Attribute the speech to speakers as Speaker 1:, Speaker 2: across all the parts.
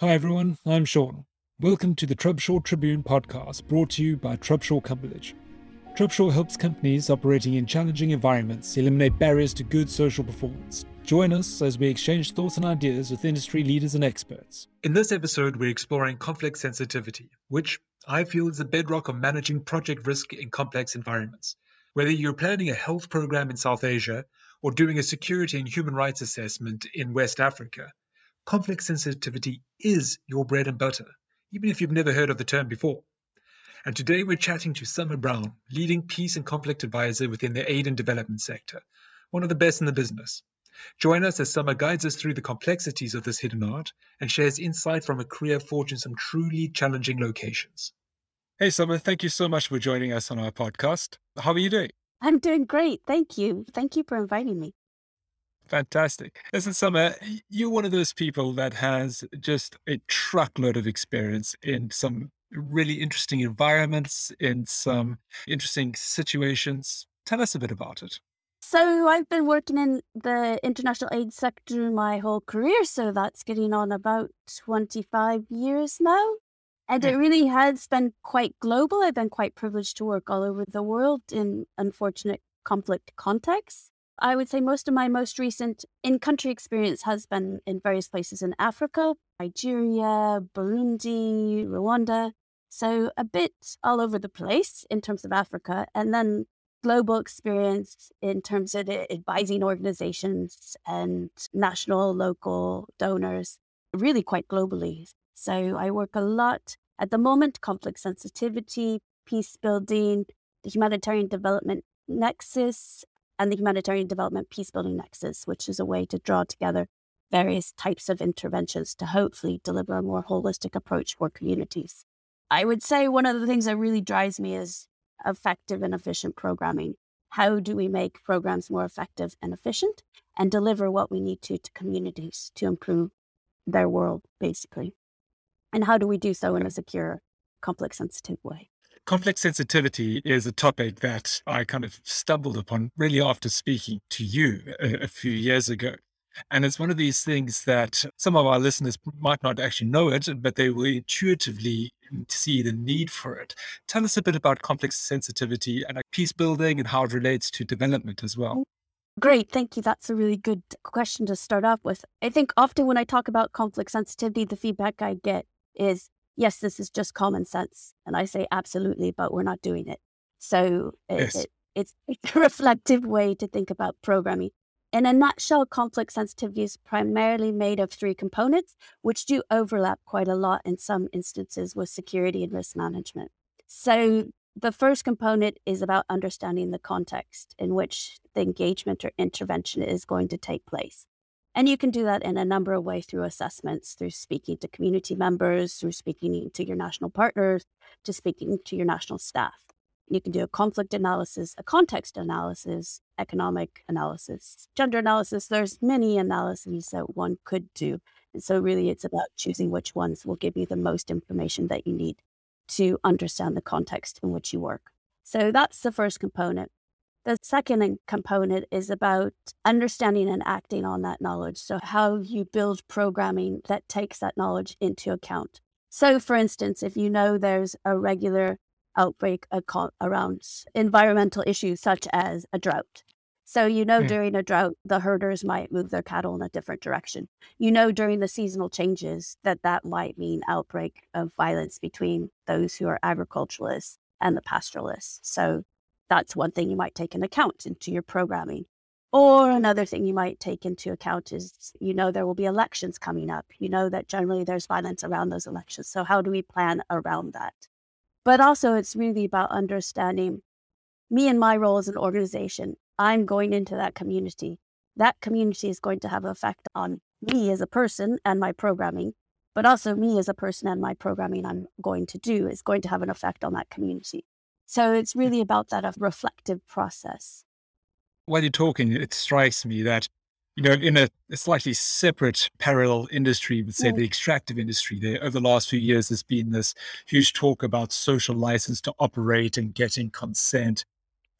Speaker 1: Hi everyone, I'm Sean. Welcome to the Trubshaw Tribune podcast brought to you by Trubshaw Cumberlege. Trubshaw helps companies operating in challenging environments eliminate barriers to good social performance. Join us as we exchange thoughts and ideas with industry leaders and experts.
Speaker 2: In this episode, we're exploring conflict sensitivity, which I feel is the bedrock of managing project risk in complex environments. Whether you're planning a health program in South Asia or doing a security and human rights assessment in West Africa, conflict sensitivity is your bread and butter, even if you've never heard of the term before. And today we're chatting to Summer Brown, leading peace and conflict advisor within the aid and development sector, one of the best in the business. Join us as Summer guides us through the complexities of this hidden art and shares insight from a career forged in some truly challenging locations.
Speaker 1: Hey, Summer, thank you so much for joining us on our podcast. How are you doing?
Speaker 3: I'm doing great. Thank you. Thank you for inviting me.
Speaker 1: Fantastic. Listen, Summer, you're one of those people that has just a truckload of experience in some really interesting environments, in some interesting situations. Tell us a bit about it.
Speaker 3: So, I've been working in the international aid sector my whole career. So, that's getting on about 25 years now. And hmm. it really has been quite global. I've been quite privileged to work all over the world in unfortunate conflict contexts. I would say most of my most recent in country experience has been in various places in Africa, Nigeria, Burundi, Rwanda. So a bit all over the place in terms of Africa. And then global experience in terms of advising organizations and national, local donors, really quite globally. So I work a lot at the moment, conflict sensitivity, peace building, the humanitarian development nexus, and the Humanitarian Development Peacebuilding Nexus, which is a way to draw together various types of interventions to hopefully deliver a more holistic approach for communities. I would say one of the things that really drives me is effective and efficient programming. How do we make programs more effective and efficient and deliver what we need to to communities to improve their world, basically? And how do we do so in a secure, conflict sensitive way?
Speaker 1: Conflict sensitivity is a topic that I kind of stumbled upon really after speaking to you a, a, few years ago. And it's one of these things that some of our listeners might not actually know it, but they will intuitively see the need for it. Tell us a bit about conflict sensitivity and peace building and how it relates to development as well.
Speaker 3: Great, thank you. That's a really good question to start off with. I think often when I talk about conflict sensitivity, the feedback I get is yes, this is just common sense. And I say, absolutely, but we're not doing it. So it, yes. it, it's, it's a reflective way to think about programming. In a nutshell, conflict sensitivity is primarily made of three components, which do overlap quite a lot in some instances with security and risk management. So, the first component is about understanding the context in which the engagement or intervention is going to take place. And you can do that in a number of ways through assessments, through speaking to community members, through speaking to your national partners, to speaking to your national staff. You can do a conflict analysis, a context analysis, economic analysis, gender analysis. There's many analyses that one could do. And so really it's about choosing which ones will give you the most information that you need to understand the context in which you work. So that's the first component. The second component is about understanding and acting on that knowledge. So, how you build programming that takes that knowledge into account. So, for instance, if you know there's a regular outbreak around environmental issues such as a drought. So, you know, mm. during a drought, the herders might move their cattle in a different direction. You know, during the seasonal changes, that that might mean outbreak of violence between those who are agriculturalists and the pastoralists. So, that's one thing you might take into account into your programming. Or another thing you might take into account is you know there will be elections coming up. You know that generally there's violence around those elections. So, how do we plan around that? But also, it's really about understanding me and my role as an organization. I'm going into that community. That community is going to have an effect on me as a person and my programming, but also me as a person and my programming I'm going to do is going to have an effect on that community. So it's really about that of reflective process.
Speaker 1: While you're talking, it strikes me that, you know, in a, a slightly separate parallel industry, but say mm. the extractive industry, there over the last few years, there's been this huge talk about social license to operate and getting consent.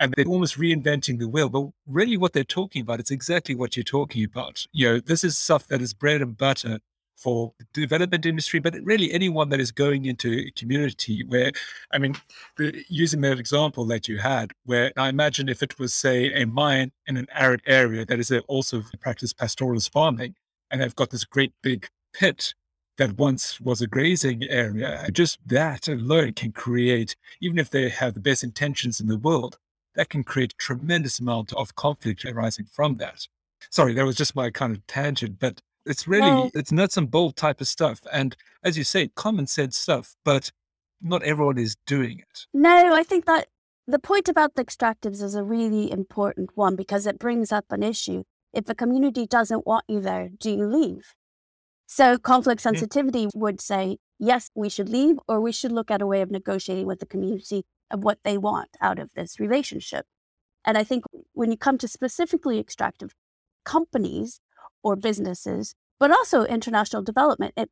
Speaker 1: And they're almost reinventing the wheel. But really, what they're talking about, it's exactly what you're talking about. You know, this is stuff that is bread and butter for the development industry, but really anyone that is going into a community where, I mean, the, using that example that you had, where I imagine if it was, say, a mine in an arid area that is also practice pastoralist farming, and they've got this great big pit that once was a grazing area, uh, just that alone can create, even if they have the best intentions in the world, that can create a tremendous amount of conflict arising from that. Sorry, that was just my kind of tangent, but it's really well, it's nuts and bolt type of stuff. And as you say, common sense stuff, but not everyone is doing it.
Speaker 3: No, I think that the point about the extractives is a really important one because it brings up an issue. If a community doesn't want you there, do you leave? So conflict sensitivity yeah. would say, yes, we should leave, or we should look at a way of negotiating with the community of what they want out of this relationship. And I think when you come to specifically extractive companies or businesses, but also international development, it,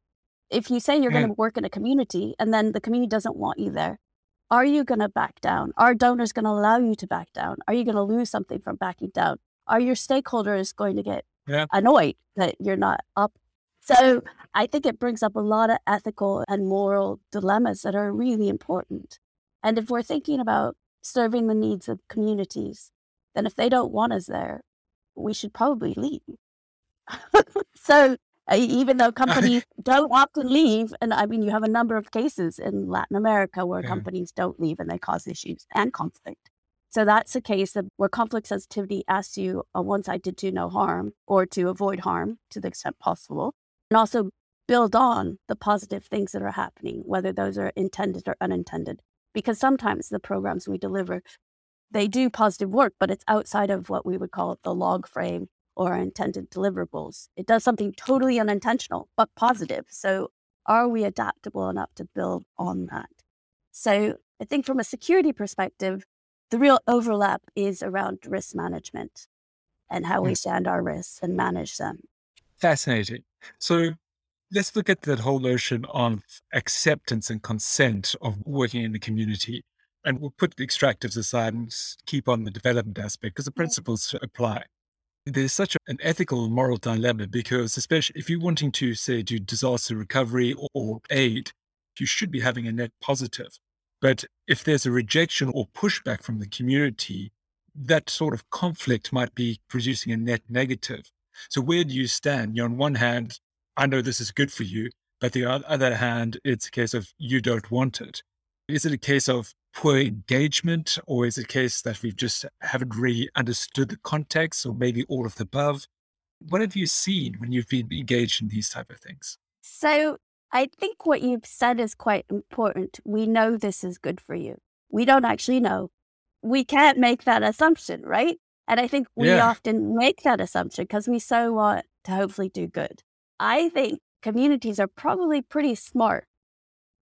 Speaker 3: if you say you're going to mm-hmm. work in a community and then the community doesn't want you there, are you going to back down? Are donors going to allow you to back down? Are you going to lose something from backing down? Are your stakeholders going to get yeah. annoyed that you're not up? So I think it brings up a lot of ethical and moral dilemmas that are really important. And if we're thinking about serving the needs of communities, then if they don't want us there, we should probably leave. so uh, even though companies don't often leave, and I mean, you have a number of cases in Latin America where yeah. companies don't leave and they cause issues and conflict. So that's a case of where conflict sensitivity asks you on one side to do no harm or to avoid harm to the extent possible, and also build on the positive things that are happening, whether those are intended or unintended because sometimes the programs we deliver they do positive work but it's outside of what we would call the log frame or intended deliverables it does something totally unintentional but positive so are we adaptable enough to build on that so i think from a security perspective the real overlap is around risk management and how we mm. stand our risks and manage them
Speaker 1: fascinating so let's look at that whole notion of acceptance and consent of working in the community. And we'll put the extractives aside and keep on the development aspect because the principles apply. There's such an ethical moral dilemma because, especially if you're wanting to, say, do disaster recovery or aid, you should be having a net positive. But if there's a rejection or pushback from the community, that sort of conflict might be producing a net negative. So where do you stand? You know, on one hand, I know this is good for you, but the other hand, it's a case of you don't want it. Is it a case of poor engagement, or is it a case that we just haven't really understood the context, or maybe all of the above? What have you seen when you've been engaged in these type of things?
Speaker 3: So I think what you've said is quite important. We know this is good for you. We don't actually know. We can't make that assumption, right? And I think we yeah. often make that assumption because we so want to hopefully do good. I think communities are probably pretty smart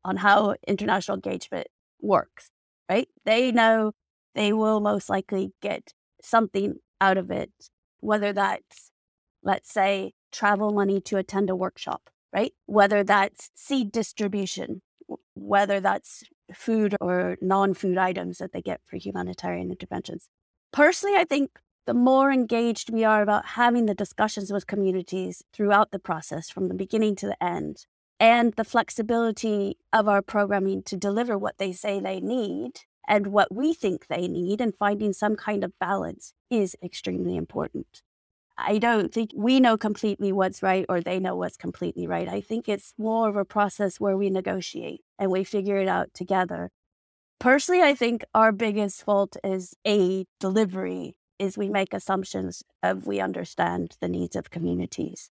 Speaker 3: on how international engagement works, right? They know they will most likely get something out of it, whether that's, let's say, travel money to attend a workshop, right? Whether that's seed distribution, whether that's food or non food items that they get for humanitarian interventions. Personally, I think the more engaged we are about having the discussions with communities throughout the process from the beginning to the end, and the flexibility of our programming to deliver what they say they need and what we think they need, and finding some kind of balance is extremely important. I don't think we know completely what's right or they know what's completely right. I think it's more of a process where we negotiate and we figure it out together. Personally, I think our biggest fault is a delivery is we make assumptions of we understand the needs of communities.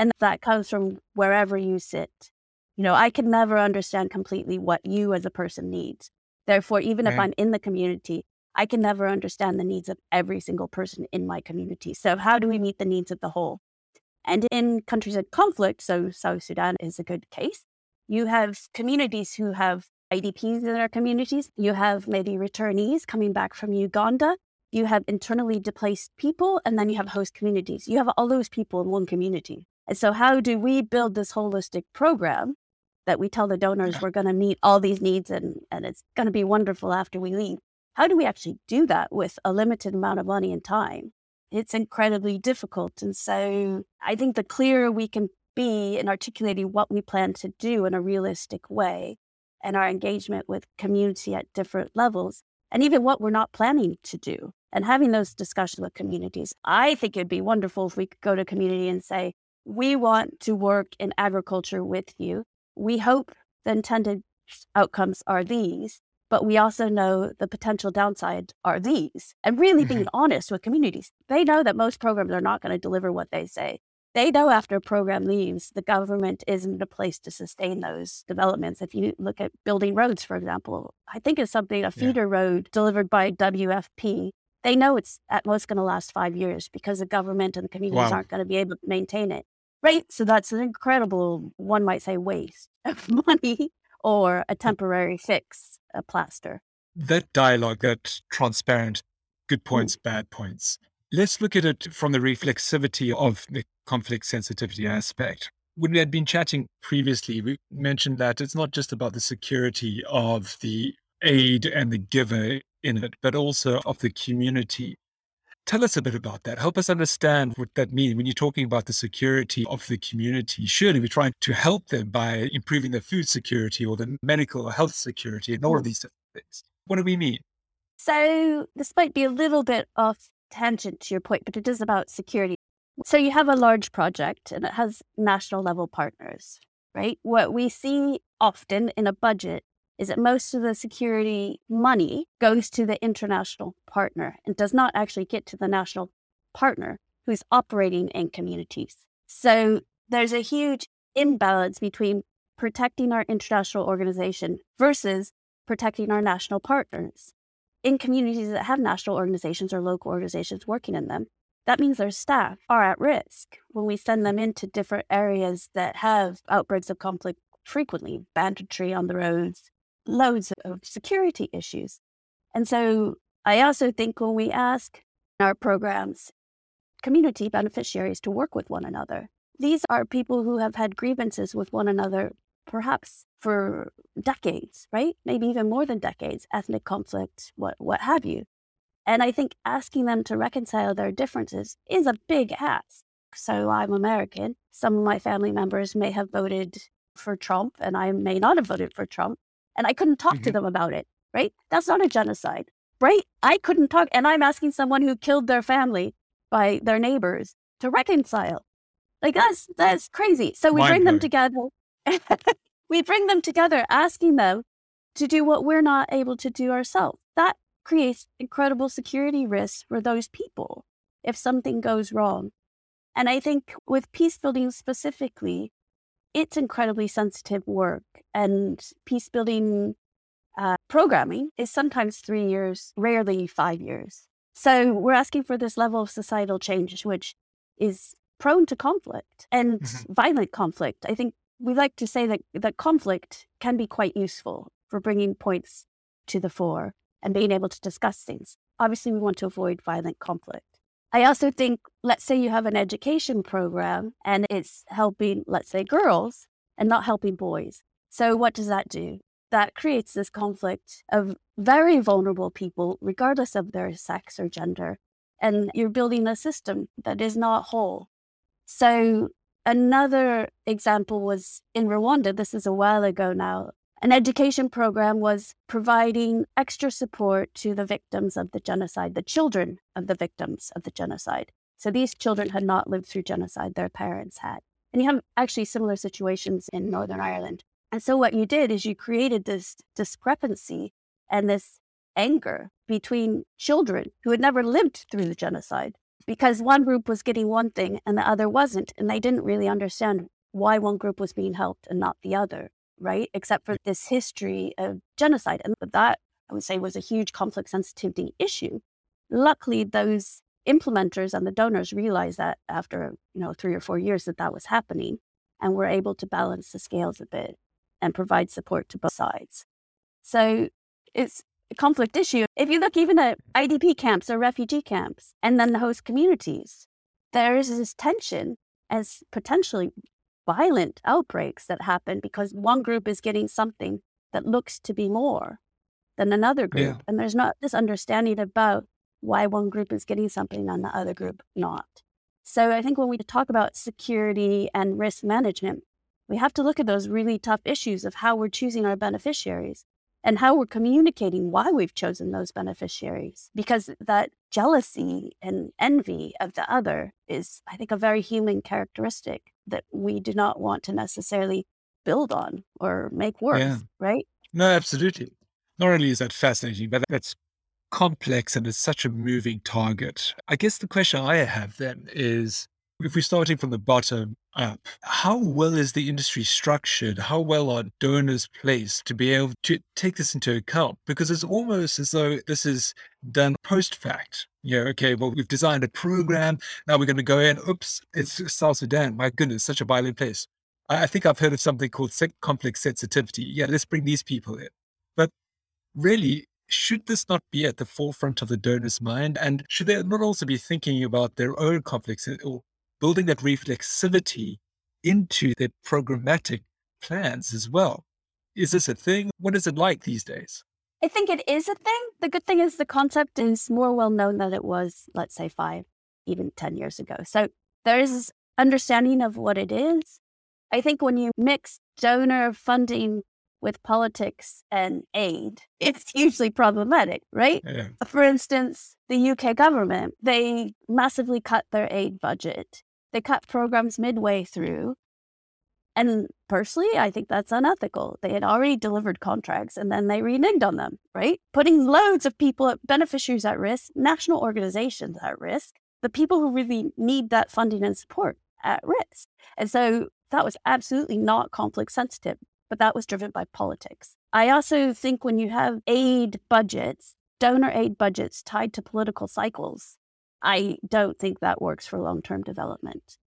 Speaker 3: And that comes from wherever you sit. You know, I can never understand completely what you as a person needs. Therefore, even if I'm in the community, I can never understand the needs of every single person in my community. So, how do we mm-hmm. meet the needs of the whole? And in countries in conflict, so South Sudan is a good case, you have communities who have IDPs in their communities. You have maybe returnees coming back from Uganda you have internally displaced people, and then you have host communities. You have all those people in one community. And so, how do we build this holistic program that we tell the donors we're going to meet all these needs and, and it's going to be wonderful after we leave? How do we actually do that with a limited amount of money and time? It's incredibly difficult. And so, I think the clearer we can be in articulating what we plan to do in a realistic way and our engagement with community at different levels and even what we're not planning to do and having those discussions with communities. I think it'd be wonderful if we could go to community and say, we want to work in agriculture with you. We hope the intended outcomes are these, but we also know the potential downside are these. And really being mm-hmm. honest with communities. They know that most programs are not going to deliver what they say. They know after a program leaves, the government isn't a place to sustain those developments. If you look at building roads, for example, I think it's something, a feeder yeah. road delivered by WFP they know it's at most going to last five years because the government and the communities wow. aren't going to be able to maintain it. Right. So that's an incredible, one might say, waste of money or a temporary fix, a plaster.
Speaker 1: That dialogue, that transparent, good mm. points, mm. bad points. Let's look at it from the reflexivity of the conflict sensitivity aspect. When we had been chatting previously, we mentioned that it's not just about the security of the aid and the giver in it, but also of the community. Tell us a bit about that. Help us understand what that means when you're talking about the security of the community. Surely we're trying to help them by improving their food security or the medical or health security and all of mm. these things. What do we mean?
Speaker 3: So this might be a little bit off tangent to your point, but it is about security. So you have a large project and it has national level partners, right? What we see often in a budget is that most of the security money goes to the international partner and does not actually get to the national partner who's operating in communities. So there's a huge imbalance between protecting our international organization versus protecting our national partners. In communities that have national organizations or local organizations working in them, that means their staff are at risk when we send them into different areas that have outbreaks of conflict frequently, banditry on the roads, loads of security issues. And so I also think when we ask our programs community beneficiaries to work with one another, these are people who have had grievances with one another perhaps for decades, right? Maybe even more than decades, ethnic conflict, what what have you. And I think asking them to reconcile their differences is a big ask. So I'm American. Some of my family members may have voted for Trump and I may not have voted for Trump and I couldn't talk mm-hmm. to them about it, right? That's not a genocide, right? I couldn't talk. And I'm asking someone who killed their family by their neighbors to reconcile. Like that's that's crazy. So we Mind bring them together. we bring them together, asking them to do what we're not able to do ourselves. That creates incredible security risks for those people if something goes wrong. And I think with peace building specifically, it's incredibly sensitive work and peace building uh, programming is sometimes three years, rarely five years. So we're asking for this level of societal change, which is prone to conflict and mm-hmm. violent conflict. I think we like to say that, that conflict can be quite useful for bringing points to the fore and being able to discuss things. Obviously, we want to avoid violent conflict. I also think, let's say you have an education program and it's helping, let's say, girls and not helping boys. So, what does that do? That creates this conflict of very vulnerable people, regardless of their sex or gender. And you're building a system that is not whole. So, another example was in Rwanda. This is a while ago now. An education program was providing extra support to the victims of the genocide, the children of the victims of the genocide. So these children had not lived through genocide, their parents had. And you have actually similar situations in Northern Ireland. And so what you did is you created this discrepancy and this anger between children who had never lived through the genocide because one group was getting one thing and the other wasn't. And they didn't really understand why one group was being helped and not the other right? Except for this history of genocide. And that, I would say, was a huge conflict sensitivity issue. Luckily, those implementers and the donors realized that after, you know, three or four years that that was happening and were able to balance the scales a bit and provide support to both sides. So it's a conflict issue. If you look even at IDP camps or refugee camps and then the host communities, there is this tension as potentially violent outbreaks that happen because one group is getting something that looks to be more than another group. Yeah. And there's not this understanding about why one group is getting something and the other group not. So I think when we talk about security and risk management, we have to look at those really tough issues of how we're choosing our beneficiaries and how we're communicating why we've chosen those beneficiaries. Because that jealousy and envy of the other is, I think, a very human characteristic that we do not want to necessarily build on or make worse, yeah. right?
Speaker 1: No, absolutely. Not only is that fascinating, but that's complex and it's such a moving target. I guess the question I have then is if we're starting from the bottom up, how well is the industry structured? How well are donors placed to be able to take this into account? Because it's almost as though this is done post fact. Yeah, okay, well, we've designed a program. Now we're going to go in. Oops, it's South Sudan. My goodness, such a violent place. I, I think I've heard of something called complex sensitivity. Yeah, let's bring these people in. But really, should this not be at the forefront of the donor's mind? And should they not also be thinking about their own conflicts or building that reflexivity into their programmatic plans as well? Is this a thing? What is it like these days?
Speaker 3: I think it is a thing. The good thing is the concept is more well known than it was, let's say, five, even 10 years ago. So there is this understanding of what it is. I think when you mix donor funding with politics and aid, it's hugely problematic, right? Yeah. For instance, the UK government, they massively cut their aid budget. They cut programs midway through. And personally, I think that's unethical. They had already delivered contracts and then they reneged on them, right? Putting loads of people, uh, beneficiaries at risk, national organizations at risk, the people who really need that funding and support at risk. And so that was absolutely not conflict sensitive but that was driven by politics. I also think when you have aid budgets, donor aid budgets tied to political cycles, I don't think that works for long term development.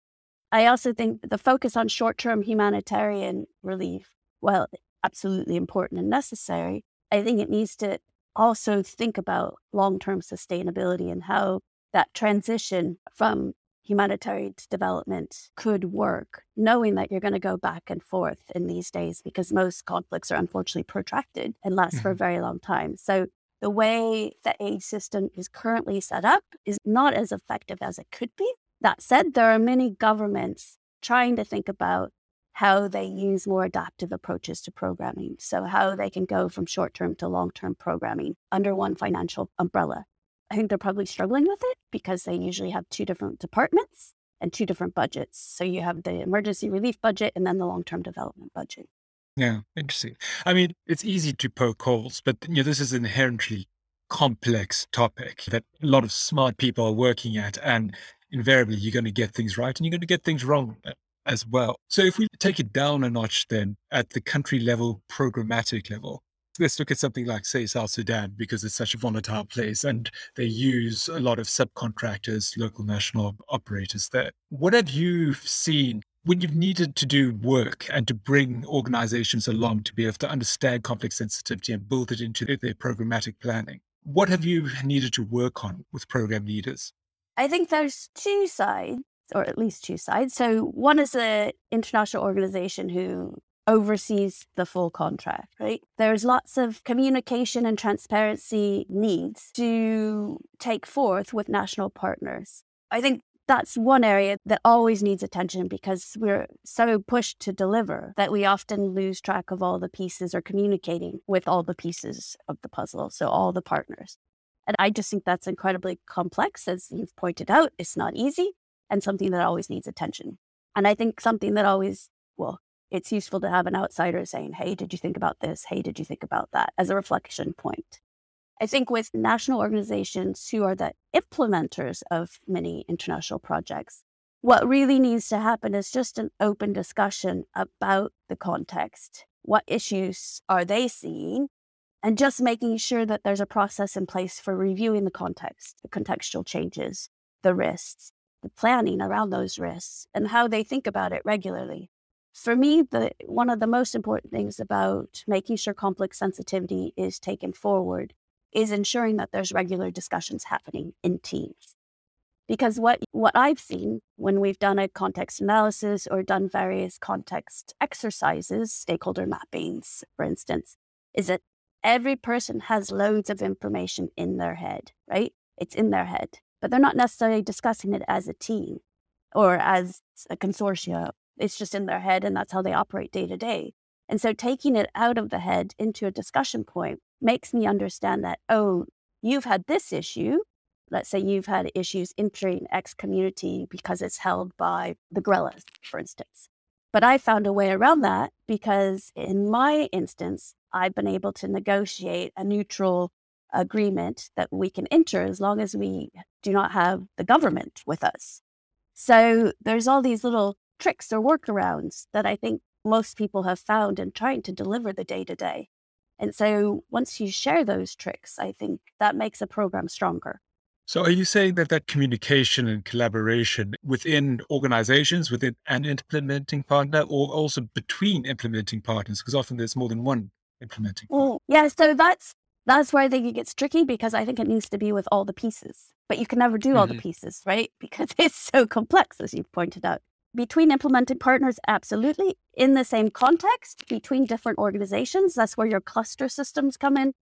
Speaker 3: I also think the focus on short term humanitarian relief, well, absolutely important and necessary. I think it needs to also think about long term sustainability and how that transition from humanitarian development could work, knowing that you're going to go back and forth in these days because most conflicts are unfortunately protracted and last for a mm-hmm. very long time. So the way the aid system is currently set up is not as effective as it could be. That said, there are many governments trying to think about how they use more adaptive approaches to programming. So, how they can go from short term to long term programming under one financial umbrella. I think they're probably struggling with it because they usually have two different departments and two different budgets. So you have the emergency relief budget and then the long term development budget.
Speaker 1: Yeah, interesting. I mean, it's easy to poke holes, but you know, this is an inherently complex topic that a lot of smart people are working at, and invariably you're going to get things right and you're going to get things wrong uh, as well. So if we take it down a notch, then at the country level, programmatic level, let's look at something like, say, South Sudan, because it's such a volatile place and they use a lot of subcontractors, local national operators there. What have you seen when you've needed to do work and to bring organizations along to be able to understand conflict sensitivity and build it into their programmatic planning? What have you needed to work on with program leaders?
Speaker 3: I think there's two sides, or at least two sides. So one is an international organization who oversees the full contract, right? There's lots of communication and transparency needs to take forth with national partners. I think that's one area that always needs attention because we're so pushed to deliver that we often lose track of all the pieces or communicating with all the pieces of the puzzle. So, all the partners. And I just think that's incredibly complex. As you've pointed out, it's not easy and something that always needs attention. And I think something that always, well, it's useful to have an outsider saying, Hey, did you think about this? Hey, did you think about that? as a reflection point. I think with national organizations who are the implementers of many international projects, what really needs to happen is just an open discussion about the context. What issues are they seeing? And just making sure that there's a process in place for reviewing the context, the contextual changes, the risks, the planning around those risks, and how they think about it regularly for me, the one of the most important things about making sure conflict sensitivity is taken forward is ensuring that there's regular discussions happening in teams. Because what what I've seen when we've done a context analysis or done various context exercises, stakeholder mappings, for instance, is that every person has loads of information in their head, right? It's in their head, but they're not necessarily discussing it as a team. or as a consortia. It's just in their head and that's how they operate day to day. And so taking it out of the head into a discussion point makes me understand that, oh, you've had this issue. Let's say you've had issues entering X community because it's held by the guerrillas, for instance. But I found a way around that because in my instance, I've been able to negotiate a neutral agreement that we can enter as long as we do not have the government with us. So there's all these little tricks or workarounds that I think most people have found in trying to deliver the day to day. And so once you share those tricks, I think that makes a program stronger.
Speaker 1: So are you saying that that communication and collaboration within organizations, within an implementing partner, or also between implementing partners? Because often there's more than one implementing.
Speaker 3: Well, yeah, so that's that's where I think it gets tricky because I think it needs to be with all the pieces. But you can never do all mm-hmm. the pieces, right? Because it's so complex, as you've pointed out between implementing partners, absolutely. In the same context, between different organizations, that's where your cluster systems come in.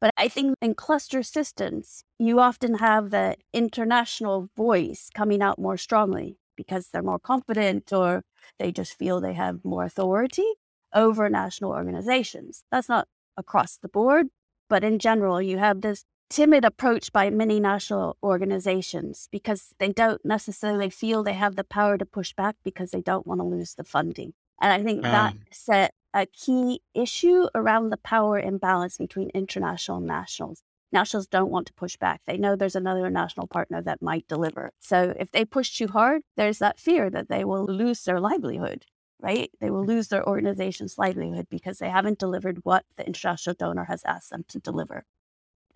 Speaker 3: But I think in cluster systems, you often have the international voice coming out more strongly because they're more confident or they just feel they have more authority over national organizations. That's not across the board, but in general, you have this timid approach by many national organizations because they don't necessarily feel they have the power to push back because they don't want to lose the funding. And I think um, that's a, a key issue around the power imbalance between international and nationals. Nationals don't want to push back. They know there's another national partner that might deliver. So if they push too hard, there's that fear that they will lose their livelihood, right? They will lose their organization's livelihood because they haven't delivered what the international donor has asked them to deliver.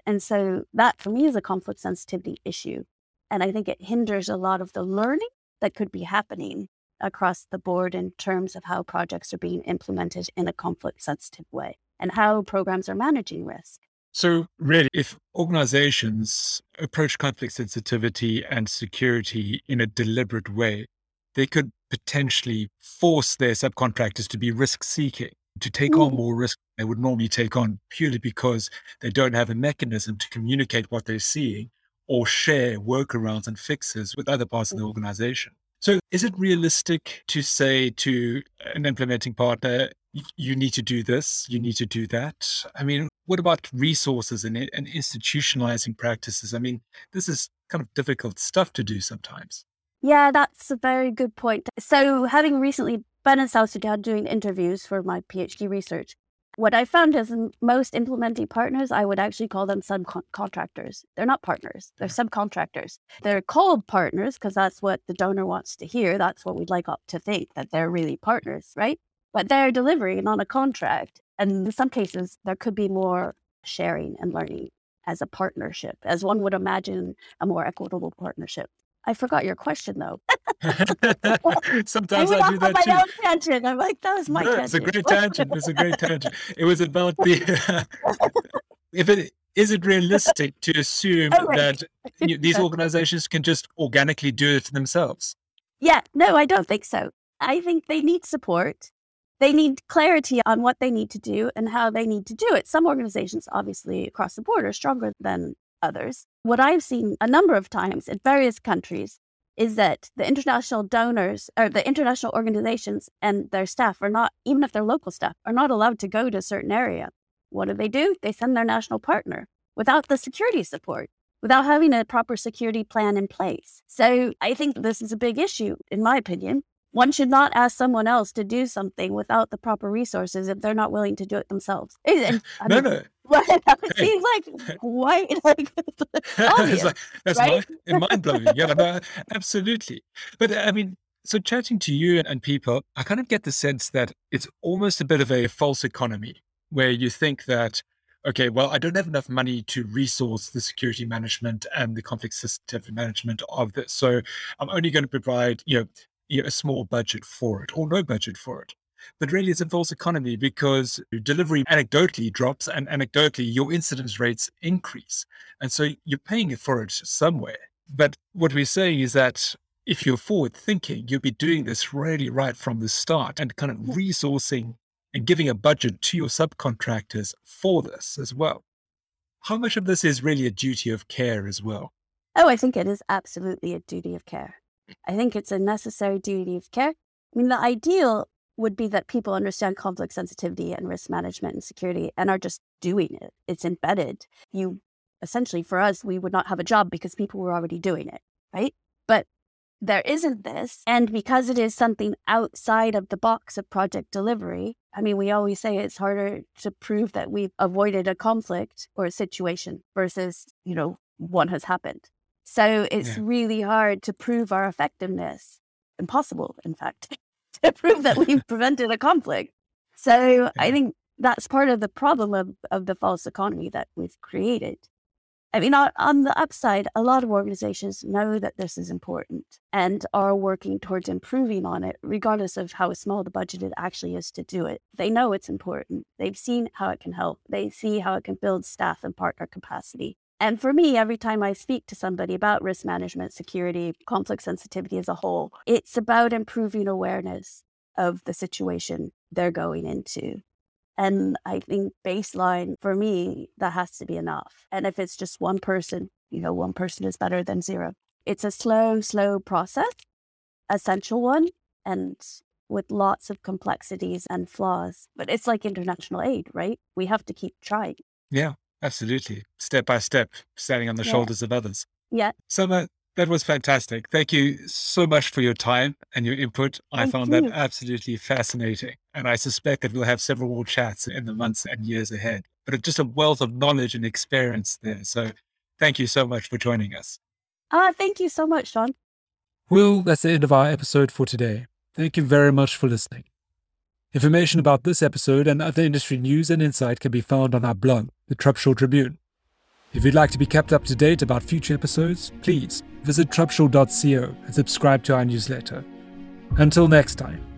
Speaker 3: And so that for me is a conflict sensitivity issue. And I think it hinders a lot of the learning that could be happening across the board in terms of how projects are being implemented in a conflict sensitive way and how programs are managing risk.
Speaker 1: So, really, if organizations approach conflict sensitivity and security in a deliberate way, they could potentially force their subcontractors to be risk seeking to take on more risk they would normally take on purely because they don't have a mechanism to communicate what they're seeing or share workarounds and fixes with other parts of the mm-hmm. organization. So, is it realistic to say to an implementing partner, you need to do this, you need to do that? I mean, what about resources and, and institutionalizing practices? I mean, this is kind of difficult stuff to do sometimes.
Speaker 3: Yeah, that's a very good point. So, having recently been in South Sudan doing interviews for my PhD research, what I found is most implementing partners, I would actually call them subcontractors. They're not partners, they're subcontractors. They're called partners because that's what the donor wants to hear. That's what we'd like to think that they're really partners, right? But they're delivering on a contract. And in some cases, there could be more sharing and learning as a partnership, as one would imagine a more equitable partnership. I forgot your question though.
Speaker 1: Sometimes I, I do that my too. Own
Speaker 3: tangent. I'm like, that was my no,
Speaker 1: It's a great tangent. It's a great tangent. It was about the if it is it realistic to assume oh, right. that you, these organizations can just organically do it themselves?
Speaker 3: Yeah, no, I don't think so. I think they need support. They need clarity on what they need to do and how they need to do it. Some organizations, obviously, across the board, are stronger than others. What I've seen a number of times in various countries is that the international donors or the international organizations and their staff are not, even if they're local staff, are not allowed to go to a certain area. What do they do? They send their national partner without the security support, without having a proper security plan in place. So I think this is a big issue, in my opinion. One should not ask someone else to do something without the proper resources if they're not willing to do it themselves.
Speaker 1: I mean, no, no.
Speaker 3: it seems like quite like obvious, like,
Speaker 1: that's right? mind, mind blowing. Yeah, no, absolutely. But I mean, so chatting to you and, and people, I kind of get the sense that it's almost a bit of a false economy where you think that okay, well, I don't have enough money to resource the security management and the conflict sensitive management of this. So I'm only going to provide, you know, you know, a small budget for it or no budget for it. But really, it's a false economy because delivery anecdotally drops and anecdotally your incidence rates increase. And so you're paying for it somewhere. But what we're saying is that if you're forward thinking, you'll be doing this really right from the start and kind of hmm. resourcing and giving a budget to your subcontractors for this as well. How much of this is really a duty of care as well?
Speaker 3: Oh, I think it is absolutely a duty of care. I think it's a necessary duty of care. I mean, the ideal would be that people understand conflict sensitivity and risk management and security and are just doing it. It's embedded. You essentially, for us, we would not have a job because people were already doing it, right? But there isn't this. And because it is something outside of the box of project delivery, I mean, we always say it's harder to prove that we've avoided a conflict or a situation versus, you know, one has happened. So it's yeah. really hard to prove our effectiveness. Impossible, in fact, to prove that we've prevented a conflict. So yeah. I think that's part of the problem of, of the false economy that we've created. I mean, on, on the upside, a lot of organizations know that this is important and are working towards improving on it, regardless of how small the budget it actually is to do it. They know it's important. They've seen how it can help. They see how it can build staff and partner capacity. And for me, every time I speak to somebody about risk management, security, conflict sensitivity as a whole, it's about improving awareness of the situation they're going into. And I think baseline for me, that has to be enough. And if it's just one person, you know, one person is better than zero. It's a slow, slow process, essential one, and with lots of complexities and flaws. But it's like international aid, right? We have to keep trying.
Speaker 1: Yeah. Absolutely. Step by step, standing on the yeah. shoulders of others.
Speaker 3: Yeah.
Speaker 1: Summer, that was fantastic. Thank you so much for your time and your input. Thank I found you. that absolutely fascinating. And I suspect that we'll have several more chats in the months and years ahead. But it's just a wealth of knowledge and experience there. So thank you so much for joining us.
Speaker 3: Ah, uh, thank you so much, Sean.
Speaker 2: Well, that's the end of our episode for today. Thank you very much for listening. Information about this episode and other industry news and insight can be found on our blog, the Trubshaw Tribune. If you'd like to be kept up to date about future episodes, please visit trubshaw.co and subscribe to our newsletter. Until next time.